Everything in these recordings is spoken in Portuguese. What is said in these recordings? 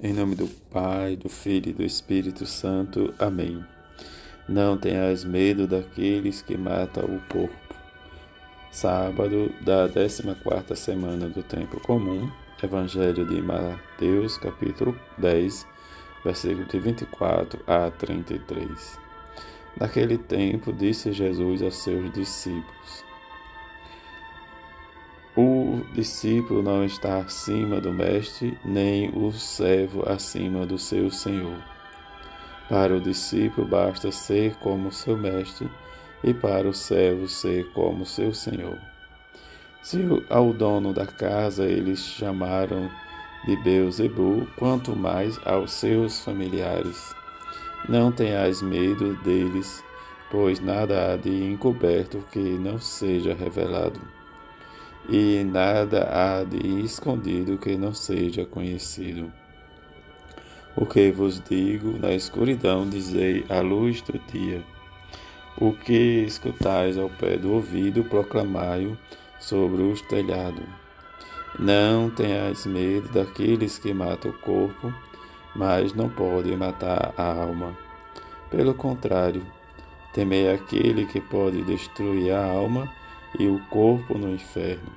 Em nome do Pai, do Filho e do Espírito Santo. Amém. Não tenhas medo daqueles que matam o corpo. Sábado da 14 semana do tempo comum. Evangelho de Mateus, capítulo 10, versículo de 24 a 33. Naquele tempo disse Jesus aos seus discípulos: o discípulo não está acima do mestre, nem o servo acima do seu senhor. Para o discípulo basta ser como seu mestre, e para o servo ser como seu senhor. Se ao dono da casa eles chamaram de Beuzebu, quanto mais aos seus familiares. Não tenhais medo deles, pois nada há de encoberto que não seja revelado e nada há de escondido que não seja conhecido. O que vos digo na escuridão, dizei à luz do dia. O que escutais ao pé do ouvido, proclamai-o sobre os telhados. Não tenhais medo daqueles que matam o corpo, mas não podem matar a alma. Pelo contrário, temei aquele que pode destruir a alma e o corpo no inferno.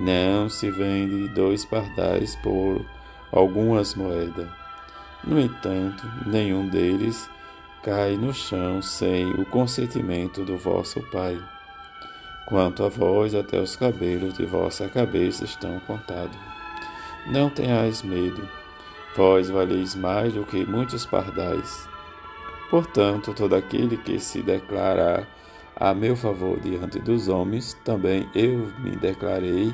Não se vende dois pardais por algumas moedas. No entanto, nenhum deles cai no chão sem o consentimento do vosso Pai. Quanto a vós, até os cabelos de vossa cabeça estão contados. Não tenhais medo, vós valeis mais do que muitos pardais. Portanto, todo aquele que se declarar a meu favor diante dos homens, também eu me declarei,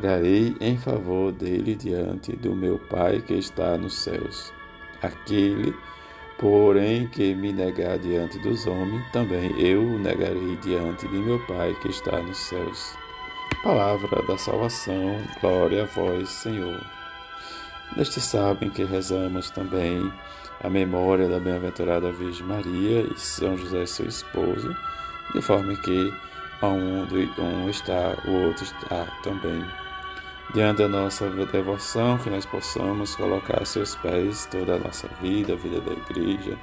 darei em favor dele diante do meu Pai que está nos céus. Aquele, porém, que me negar diante dos homens, também eu o negarei diante de meu Pai que está nos céus. Palavra da salvação, glória a vós, Senhor. Neste sábado em que rezamos também a memória da bem-aventurada Virgem Maria e São José, seu esposo, de forma que um está, o outro está também. Diante da nossa devoção, que nós possamos colocar a seus pés toda a nossa vida, a vida da igreja,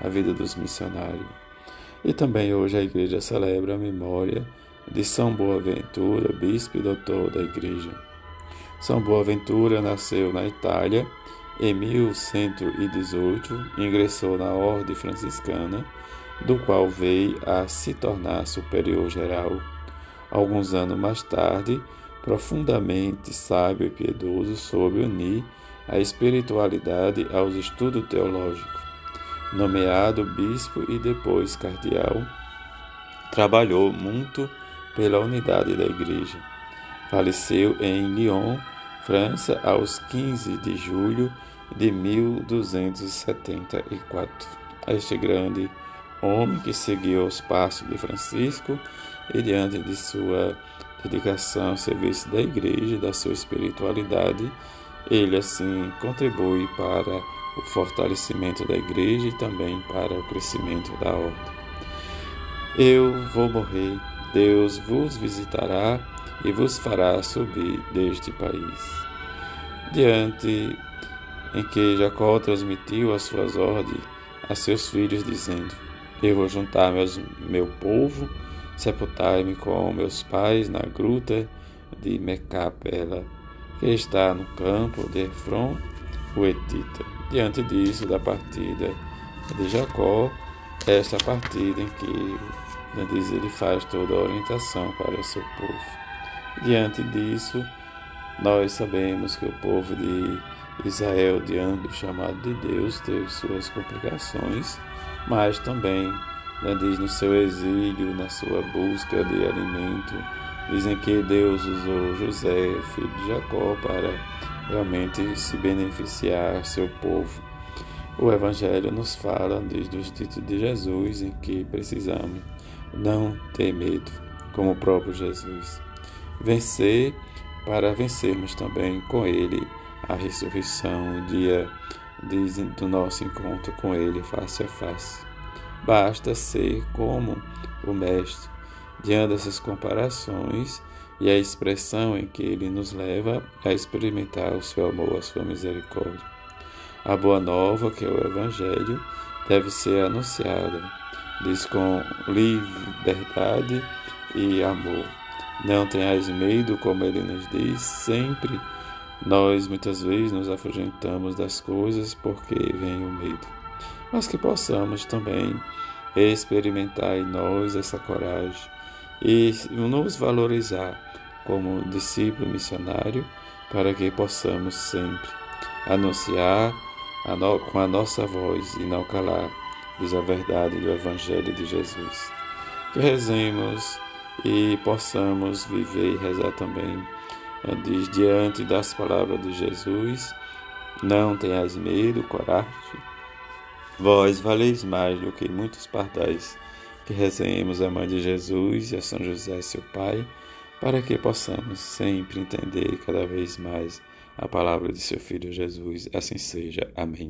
a vida dos missionários. E também hoje a igreja celebra a memória de São Boaventura, bispo e doutor da igreja. São Boaventura nasceu na Itália em 1118, ingressou na Ordem Franciscana do qual veio a se tornar superior geral. Alguns anos mais tarde, profundamente sábio e piedoso, soube unir a espiritualidade aos estudos teológicos. Nomeado bispo e depois cardeal, trabalhou muito pela unidade da Igreja. Faleceu em Lyon, França, aos 15 de julho de 1274. Este grande homem que seguiu os passos de Francisco e diante de sua dedicação ao serviço da igreja, da sua espiritualidade, ele assim contribui para o fortalecimento da igreja e também para o crescimento da ordem. Eu vou morrer, Deus vos visitará e vos fará subir deste país. Diante em que Jacó transmitiu as suas ordens a seus filhos, dizendo: eu vou juntar meus, meu povo, sepultar-me com meus pais na gruta de Mecapela, que está no campo de Efron, o Etita. Diante disso, da partida de Jacó, esta partida em que diz, ele faz toda a orientação para o seu povo. Diante disso, nós sabemos que o povo de Israel, diante do chamado de Deus, teve suas complicações mas também né, diz no seu exílio, na sua busca de alimento, dizem que Deus usou José, filho de Jacó, para realmente se beneficiar seu povo. O Evangelho nos fala desde os títulos de Jesus em que precisamos não ter medo, como o próprio Jesus. Vencer para vencermos também com Ele a ressurreição, o dia do nosso encontro com Ele face a face. Basta ser como o Mestre, diante dessas comparações e a expressão em que Ele nos leva a experimentar o seu amor, a sua misericórdia. A boa nova, que é o Evangelho, deve ser anunciada, diz com liberdade e amor. Não tenhais medo, como ele nos diz, sempre nós muitas vezes nos afugentamos das coisas porque vem o medo, mas que possamos também experimentar em nós essa coragem e nos valorizar como discípulo missionário para que possamos sempre anunciar a no, com a nossa voz e não calar, diz a verdade do Evangelho de Jesus. Que rezemos e possamos viver e rezar também diz diante das palavras de Jesus: Não tenhas medo, coragem. Vós valeis mais do que muitos pardais. Que rezemos a Mãe de Jesus e a São José, seu Pai, para que possamos sempre entender cada vez mais a palavra de seu Filho Jesus. Assim seja. Amém.